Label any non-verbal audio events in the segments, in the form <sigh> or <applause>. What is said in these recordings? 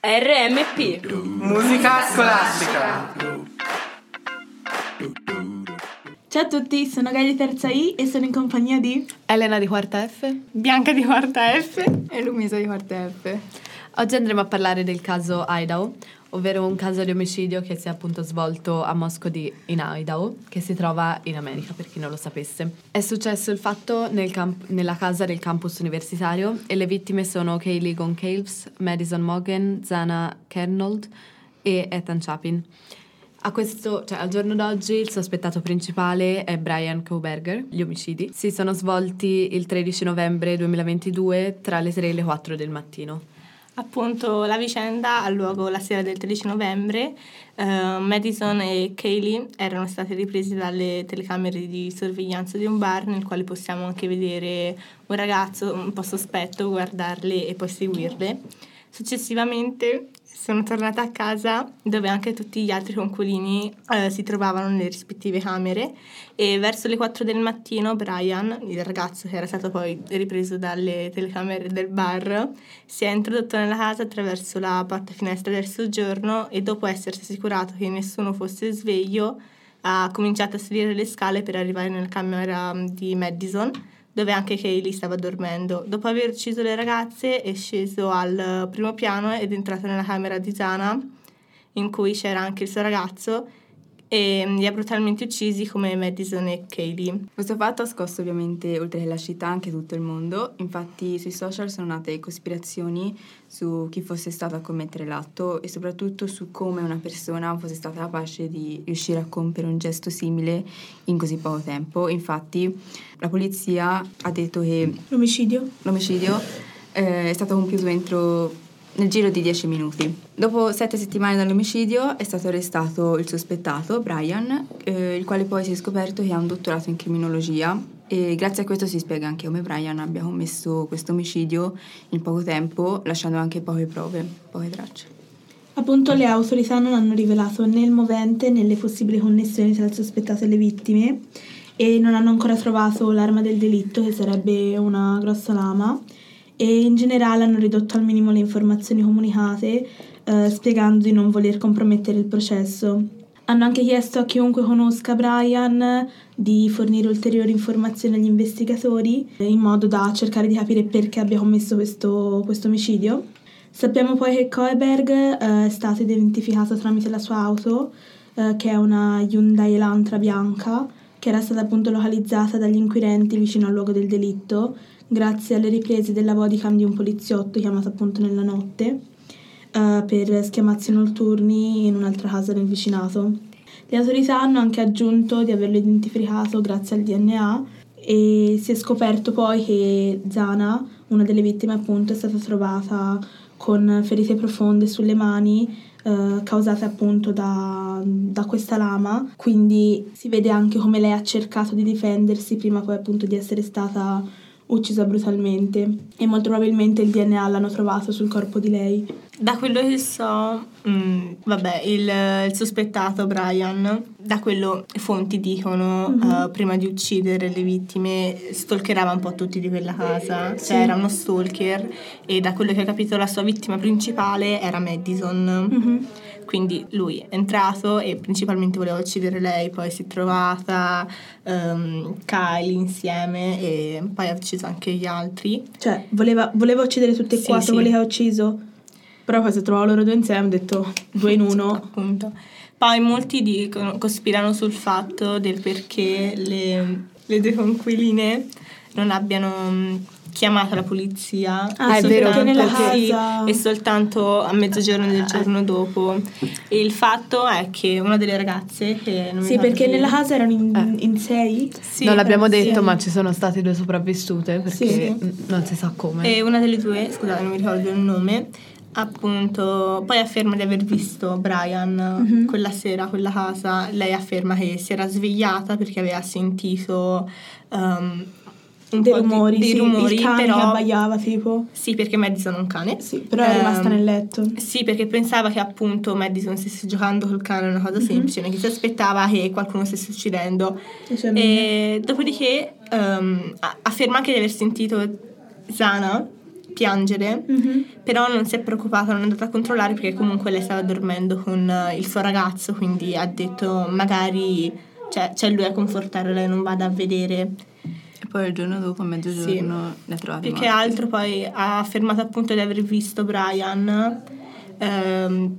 RMP Musica scolastica. Ciao a tutti, sono Gaia di Terza I e sono in compagnia di... Elena di quarta F. Bianca di quarta F. E Lumisa di quarta F. Oggi andremo a parlare del caso Idaho, ovvero un caso di omicidio che si è appunto svolto a Moscone in Idaho, che si trova in America per chi non lo sapesse. È successo il fatto nel camp- nella casa del campus universitario e le vittime sono Kaylee Goncalves, Madison Morgan, Zana Kernold e Ethan Chapin. Questo, cioè, al giorno d'oggi il sospettato principale è Brian Koberger. Gli omicidi si sono svolti il 13 novembre 2022 tra le 3 e le 4 del mattino. Appunto, la vicenda ha luogo la sera del 13 novembre. Uh, Madison e Kaylee erano state riprese dalle telecamere di sorveglianza di un bar nel quale possiamo anche vedere un ragazzo un po' sospetto guardarle e poi seguirle. Successivamente sono tornata a casa dove anche tutti gli altri conquilini eh, si trovavano nelle rispettive camere e verso le 4 del mattino Brian, il ragazzo che era stato poi ripreso dalle telecamere del bar, si è introdotto nella casa attraverso la porta finestra del soggiorno e dopo essersi assicurato che nessuno fosse sveglio ha cominciato a salire le scale per arrivare nella camera di Madison dove anche Kaylee stava dormendo. Dopo aver ucciso le ragazze è sceso al primo piano ed è entrato nella camera di Zana, in cui c'era anche il suo ragazzo, e li ha brutalmente uccisi come Madison e Kaylee. Questo fatto ha scosso ovviamente, oltre che la città, anche tutto il mondo. Infatti sui social sono nate cospirazioni su chi fosse stato a commettere l'atto e soprattutto su come una persona fosse stata capace di riuscire a compiere un gesto simile in così poco tempo. Infatti la polizia ha detto che L'omicidio? l'omicidio eh, è stato compiuto entro nel giro di 10 minuti. Dopo sette settimane dall'omicidio è stato arrestato il sospettato, Brian, eh, il quale poi si è scoperto che ha un dottorato in criminologia e grazie a questo si spiega anche come Brian abbia commesso questo omicidio in poco tempo, lasciando anche poche prove, poche tracce. Appunto le autorità non hanno rivelato né il movente né le possibili connessioni tra il sospettato e le vittime e non hanno ancora trovato l'arma del delitto che sarebbe una grossa lama e in generale hanno ridotto al minimo le informazioni comunicate eh, spiegando di non voler compromettere il processo. Hanno anche chiesto a chiunque conosca Brian di fornire ulteriori informazioni agli investigatori eh, in modo da cercare di capire perché abbia commesso questo, questo omicidio. Sappiamo poi che Koeberg eh, è stato identificato tramite la sua auto, eh, che è una Hyundai Elantra bianca, che era stata appunto localizzata dagli inquirenti vicino al luogo del delitto grazie alle riprese della bodycam di un poliziotto chiamato appunto nella notte uh, per schiamazzi notturni in un'altra casa nel vicinato. Le autorità hanno anche aggiunto di averlo identificato grazie al DNA e si è scoperto poi che Zana, una delle vittime appunto, è stata trovata con ferite profonde sulle mani eh, causate appunto da, da, questa lama, quindi si vede anche come lei ha cercato di difendersi prima poi appunto di essere stata uccisa brutalmente e molto probabilmente il DNA l'hanno trovato sul corpo di lei. Da quello che so, mh, mm, vabbè, il, il, sospettato Brian, da quello fonti dicono, mm-hmm. uh, prima di uccidere le vittime, stalkerava un po' tutti di quella casa, sì. cioè era uno stalker e da quello che ho capito la sua vittima principale era Madison. Mm-hmm quindi lui è entrato e principalmente voleva uccidere lei, poi si è trovata um, Kylie insieme e poi ha ucciso anche gli altri. Cioè, voleva, voleva uccidere tutti e sì, quattro, sì. ha ucciso. Però poi si trovava loro due insieme, ha detto due in <laughs> uno. Appunto. Poi molti dicono, cospirano sul fatto del perché le, le due conquiline non abbiano chiamata la polizia ah, è vero che nella sì, e soltanto a mezzogiorno del giorno dopo e il fatto è che una delle ragazze che non sì perché nella casa erano in, eh. in sei sì, non l'abbiamo eh, detto sì. ma ci sono state due sopravvissute perché sì. non si sa come e una delle due scusate non mi ricordo il nome appunto poi afferma di aver visto Brian mm-hmm. quella sera quella casa lei afferma che si era svegliata perché aveva sentito um, dei rumori, di, dei sì, rumori, il cane però, che abbaiava tipo. Sì, perché Madison è un cane. Sì, però è rimasta um, nel letto. Sì, perché pensava che appunto Madison stesse giocando col cane, una cosa mm-hmm. semplice, non che si aspettava che qualcuno stesse uccidendo. E dopodiché um, afferma anche di aver sentito Zana piangere, Mhm. però non si è preoccupata, non è andata a controllare perché comunque lei stava dormendo con eh, il suo ragazzo, quindi ha detto magari cioè, c'è lui a confortare lei, non vada a vedere. E poi il giorno dopo, a mezzogiorno, l'ha trovata Più che morta. altro poi ha affermato appunto di aver visto Brian. Ehm,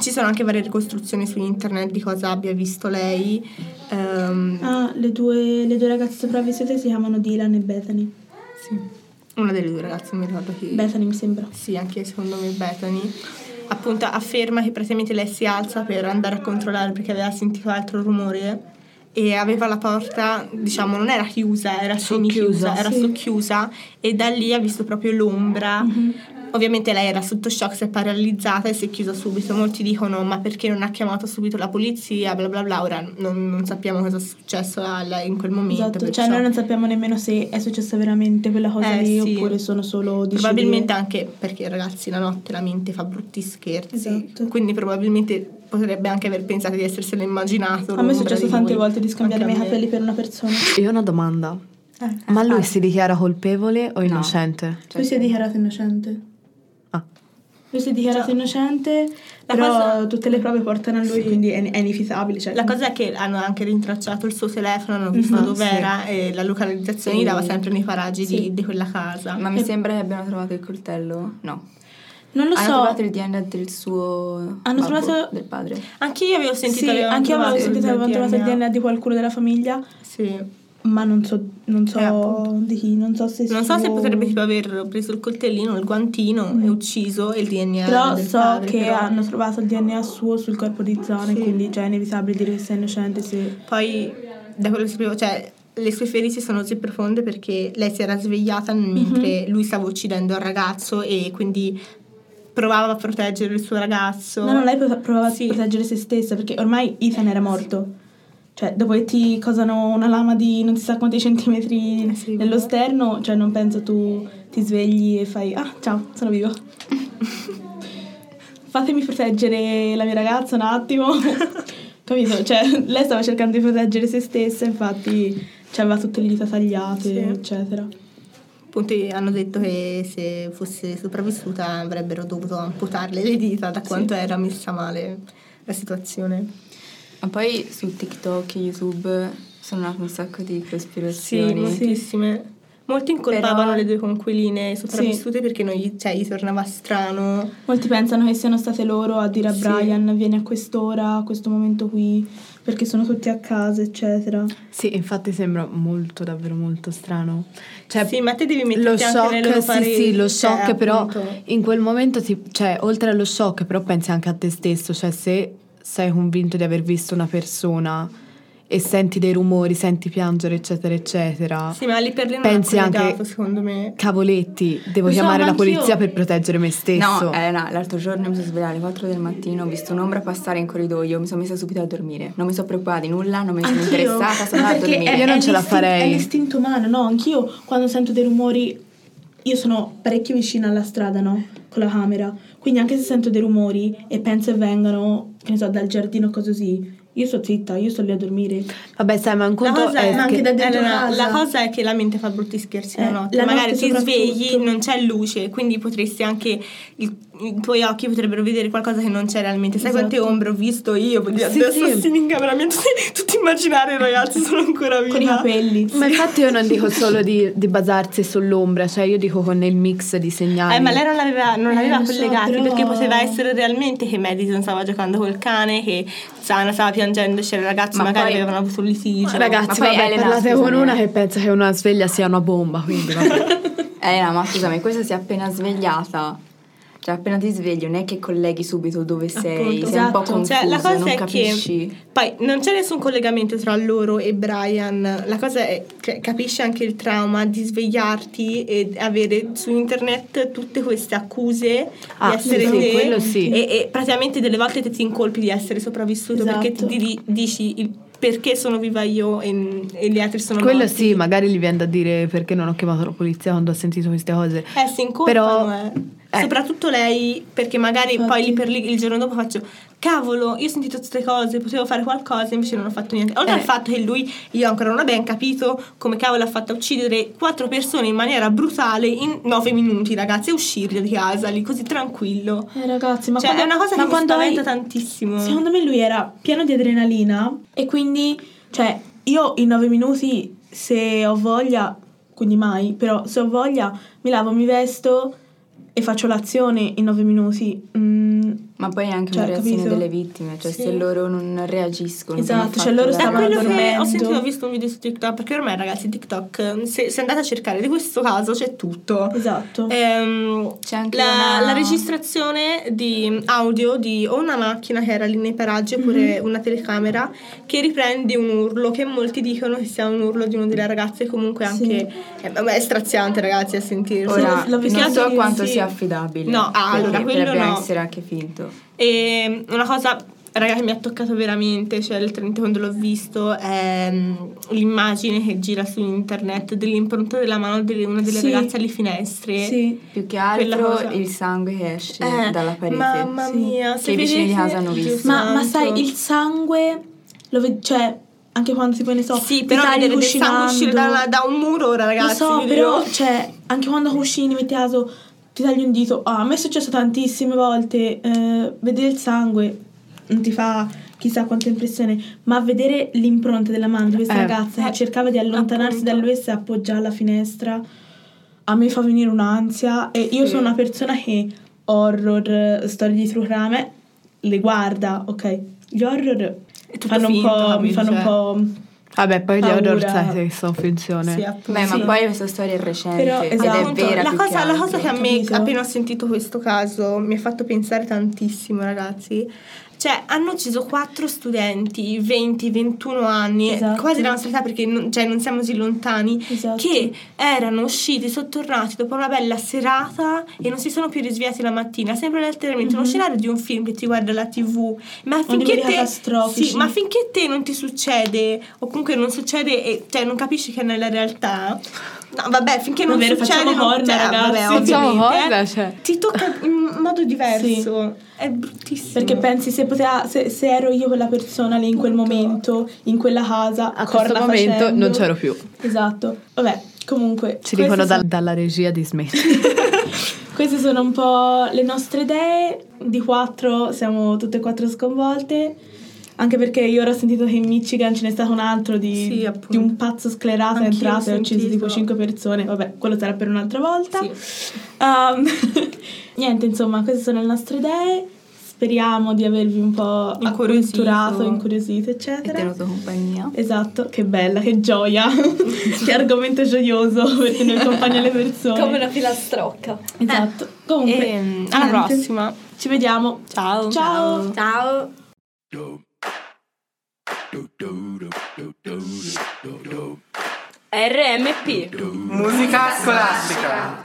ci sono anche varie ricostruzioni su internet di cosa abbia visto lei. Ehm, Ah, le due, le due ragazze sopravvissute si chiamano Dylan e Bethany. sì. Una delle due ragazze, non mi ricordo chi. Bethany mi sembra. Sì, anche secondo me Bethany. Appunto afferma che praticamente lei si alza per andare a controllare perché aveva sentito altro rumore e aveva la porta, diciamo, non era chiusa, era semi-chiusa, Socchiusa, era socchiusa e da lì ha visto proprio l'ombra. Mhm. Ovviamente lei era sotto shock, si è paralizzata e si è chiusa subito. Molti dicono ma perché non ha chiamato subito la polizia, bla bla bla. Ora non, non sappiamo cosa è successo a lei in quel momento. Esatto, cioè perciò- noi non sappiamo nemmeno se è successa veramente quella cosa Eh, lì sì. oppure sono solo dicerie. Probabilmente anche perché ragazzi la notte la mente fa brutti scherzi. Esatto. Quindi probabilmente potrebbe anche aver pensato di esserselo immaginato. A me è successo di tante lui. volte di scambiarmi i me. capelli per una persona. Io ho una domanda. Eh. Ma lui si dichiara colpevole o innocente? Lui si è dichiarato innocente. Ah. Lui si è dichiarato innocente, La però cosa- tutte le prove portano a lui, quindi è, è ineffitabile. Cioè, La cosa è che hanno anche rintracciato il suo telefono, hanno visto Mhm, dov'era e la localizzazione Sì. gli dava sempre nei paraggi di, Sì. di quella casa. Ma mi sembra che abbiano trovato il coltello. No. non lo Hanno so. trovato il DNA del suo Hanno babbo, trovato- del padre. Anche io avevo sentito Sì, avevano anche io avevo trovato sentito che avevano trovato il DNA di qualcuno della famiglia, Sì. Ma non so, non so Eh, di chi, non so se Non so se suo- potrebbe tipo aver preso il coltellino, il guantino e ucciso il DNA Mm. Però so padre, che però- hanno trovato il DNA suo sul corpo di Zana, Sì. quindi cioè, è inevitabile dire che sei innocente se... Poi, da quello che sapevo, cioè, le sue ferite sono così profonde perché lei si era svegliata Mhm. mentre lui stava uccidendo il ragazzo e quindi provava a proteggere il suo ragazzo. No, no, lei pro- provava Sì. a proteggere se stessa perché ormai Ethan era morto. Cioè, dopo che ti cosano una lama di non si sa quanti centimetri Eh sì, nello sterno, cioè non penso tu ti svegli e fai ah, ciao, sono vivo. <laughs> Fatemi proteggere la mia ragazza un attimo. <laughs> Capito? Cioè, lei stava cercando di proteggere se stessa, infatti cioè, aveva tutte le dita tagliate, Sì. eccetera. Appunto hanno detto che se fosse sopravvissuta avrebbero dovuto amputarle le dita da quanto era messa male la situazione. Ma poi su TikTok e YouTube sono nate un sacco di Sì, cospirazioni. moltissime. Molti incolpavano Però- le due conquiline sopravvissute perché non gli, cioè, gli tornava strano. Molti pensano che siano state loro a dire a Sì. Brian vieni a quest'ora, a questo momento qui, perché sono tutti a casa, eccetera. Sì, infatti sembra molto, davvero molto strano. Cioè, sì, ma te devi metterti lo anche shock, sì, pareri. sì, lo cioè, shock, però appunto. in quel momento, ti, cioè, oltre allo shock, però pensi anche a te stesso, cioè se sei convinto di aver visto una persona e senti dei rumori, senti piangere, eccetera, eccetera, Sì, ma lì per lì non pensi è anche- secondo me. cavoletti, devo so, chiamare ma la polizia per proteggere me stesso. No, Elena, l'altro giorno mi sono svegliata alle 4 del mattino, ho visto un'ombra passare in corridoio, mi sono messa subito a dormire. Non mi sono preoccupata di nulla, non mi sono Anch'io. interessata, sono andata a perché dormire. Io non è ce la farei. È l'istinto umano, no? Anch'io quando sento dei rumori, io sono parecchio vicina alla strada, no? Con la camera. Quindi anche se sento dei rumori e penso che vengano, che ne so, dal giardino o cose così, io sto zitta, io sto lì a dormire. Vabbè, sai, ma un La conto cosa, è è, ma anche che- da dentro casa. la cosa è che la mente fa brutti scherzi Eh, la notte. la Magari notte ti svegli, non c'è luce, quindi potresti anche. il- I tuoi occhi potrebbero vedere qualcosa che non c'è realmente. Sai Esatto. quante ombre ho visto io? Di Sì, adesso sì. si minga veramente. Tutti immaginare, ragazzi, sono ancora viva. Con i capelli. Ma infatti io non dico solo di, di basarsi sull'ombra, cioè io dico con il mix di segnali. Eh, ma lei non l'aveva, non Eh, l'aveva so, collegati però- perché poteva essere realmente che Madison stava giocando col cane, che Sana stava piangendo, c'era il ragazzo, Ma magari poi- avevano avuto un litigio. Ragazzi, Ma poi vabbè, Elena, parlate con una eh. che pensa che una sveglia sia una bomba, quindi vabbè. <laughs> Elena, ma scusami, questa si è appena svegliata. Cioè, appena ti svegli, non è che colleghi subito dove sei, Appunto, sei un po' esatto. confuso, Cioè, la cosa non è capisci. che poi non c'è nessun collegamento tra loro e Brian. La cosa è che capisci anche il trauma di svegliarti e avere su internet tutte queste accuse Ah, di essere sì, sì, te quello sì. E, e praticamente delle volte te ti incolpi di essere sopravvissuto perché Esatto. ti di- dici il perché sono viva io e, e gli altri sono Quello morti. sì, magari gli viene da dire perché non ho chiamato la polizia quando ho sentito queste cose. Eh, si incolpano, Però eh. Eh. Soprattutto lei, perché magari Infatti. poi lì per lì il giorno dopo faccio cavolo, io ho sentito queste cose, potevo fare qualcosa, invece non ho fatto niente. Oltre Eh. al fatto che lui, io ancora non ho ben capito come cavolo ha fatto a uccidere quattro persone in maniera brutale in nove minuti, ragazzi, e uscire di casa lì così tranquillo. Eh, ragazzi, ma cioè, quando- è una cosa ma che mi spaventa hai- tantissimo. Secondo me lui era pieno di adrenalina e quindi, cioè, io in nove minuti, se ho voglia, quindi mai, però se ho voglia, mi lavo, mi vesto e faccio l'azione in nove minuti. Mm, Ma poi è anche Cioè, una reazione capito? delle vittime, cioè Sì. se loro non reagiscono. Esatto, cioè loro stavano quello che dormendo. ho sentito, ho visto un video su TikTok, perché ormai ragazzi TikTok, se, se andate a cercare di questo caso c'è tutto. esatto. Ehm, C'è anche la, una- la registrazione di audio di o una macchina che era lì nei paraggi oppure Mhm. una telecamera che riprende un urlo che molti dicono che sia un urlo di una delle ragazze comunque Sì. anche eh, vabbè, è straziante ragazzi a sentirlo Ora, l'ho visto non so quanto sì. sia affidabile. No, ah, allora, quello potrebbe no. essere anche finto. E una cosa raga che mi ha toccato veramente cioè letteralmente quando l'ho visto è mm, l'immagine che gira su internet dell'impronta della mano di una delle Sì. ragazze alle finestre sì. Più che altro il sangue che esce Eh, dalla parete. Mamma Sì. mia, Che i vicini di casa hanno visto. Ma, ma sai, il sangue, lo ved- cioè, anche quando tipo ne so, Sì, ti però vedere del sangue uscire da, da un muro ora, ragazzi. Lo so, però, cioè, anche quando cucini, metti caso, ti tagli un dito. Ah, a me è successo tantissime volte. eh, vedere il sangue non ti fa chissà quanta impressione, ma vedere l'impronta della mano di questa Eh, ragazza eh, che cercava di allontanarsi appunto. da lui e si appoggiava alla finestra, a me fa venire un'ansia. E io Sì. sono una persona che horror, eh, storie di true crime, le guarda, ok? Gli horror fanno un finto, po', mi fanno un po'. Vabbè, poi gli Paura. horror sai se sono finzione. Sì, appunto. Beh, ma poi questa storia è recente Però, ed esatto. è vera la cosa, che la cosa che a me, appena ho sentito questo caso, mi ha fatto pensare tantissimo, ragazzi. Cioè, hanno ucciso quattro studenti, 20, 21 anni, Esatto. quasi la nostra età perché non, cioè, non siamo così lontani, Esatto. che erano usciti, sottornati dopo una bella serata e non si sono più risvegliati la mattina. Sembra letteralmente uno scenario di un film che ti guarda la tv. Ma finché te, sì, ma finché te non ti succede, o comunque non succede, e, cioè non capisci che è nella realtà. No, vabbè, finché non Vabbè, succede, facciamo non, horror, cioè, ragazzi. vabbè, Facciamo ovviamente, horror, eh, cioè. ti tocca in modo diverso. È bruttissimo. Perché pensi se, poteva, se, se ero io quella persona lì in quel momento, in quella casa, A corna questo momento facendo. non c'ero più. Esatto. Vabbè, comunque. Ci dicono sono- dal- dalla regia di smettere. <laughs> Queste sono un po' le nostre idee. Di quattro siamo tutte e quattro sconvolte. Anche perché io ora ho sentito che in Michigan ce n'è stato un altro di, Sì, di un pazzo sclerato è Anch'io ho entrato e ha ucciso tipo 5 persone. Vabbè, quello sarà per un'altra volta. Sì. Um, <laughs> niente, insomma, queste sono le nostre idee. Speriamo di avervi un po' Incuriosito. incuriosito, E eccetera. tenuto compagnia. Esatto, che bella, che gioia, <laughs> che argomento gioioso per tenere compagnia alle persone. filastrocca. Esatto. Comunque, Ehm, alla niente. prossima. Ci vediamo. Ciao. Ciao. Ciao. RMP Musica scolastica